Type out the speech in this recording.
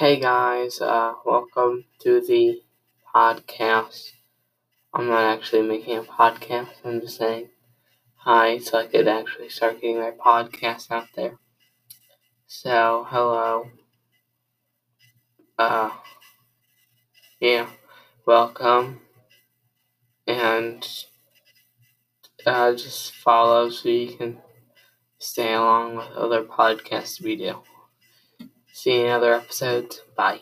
Hey guys, uh, welcome to the podcast. I'm not actually making a podcast, I'm just saying hi so I could actually start getting my podcast out there. So, hello. Uh, yeah, welcome. And, uh, just follow so you can stay along with other podcasts we do. See you in other episodes. Bye.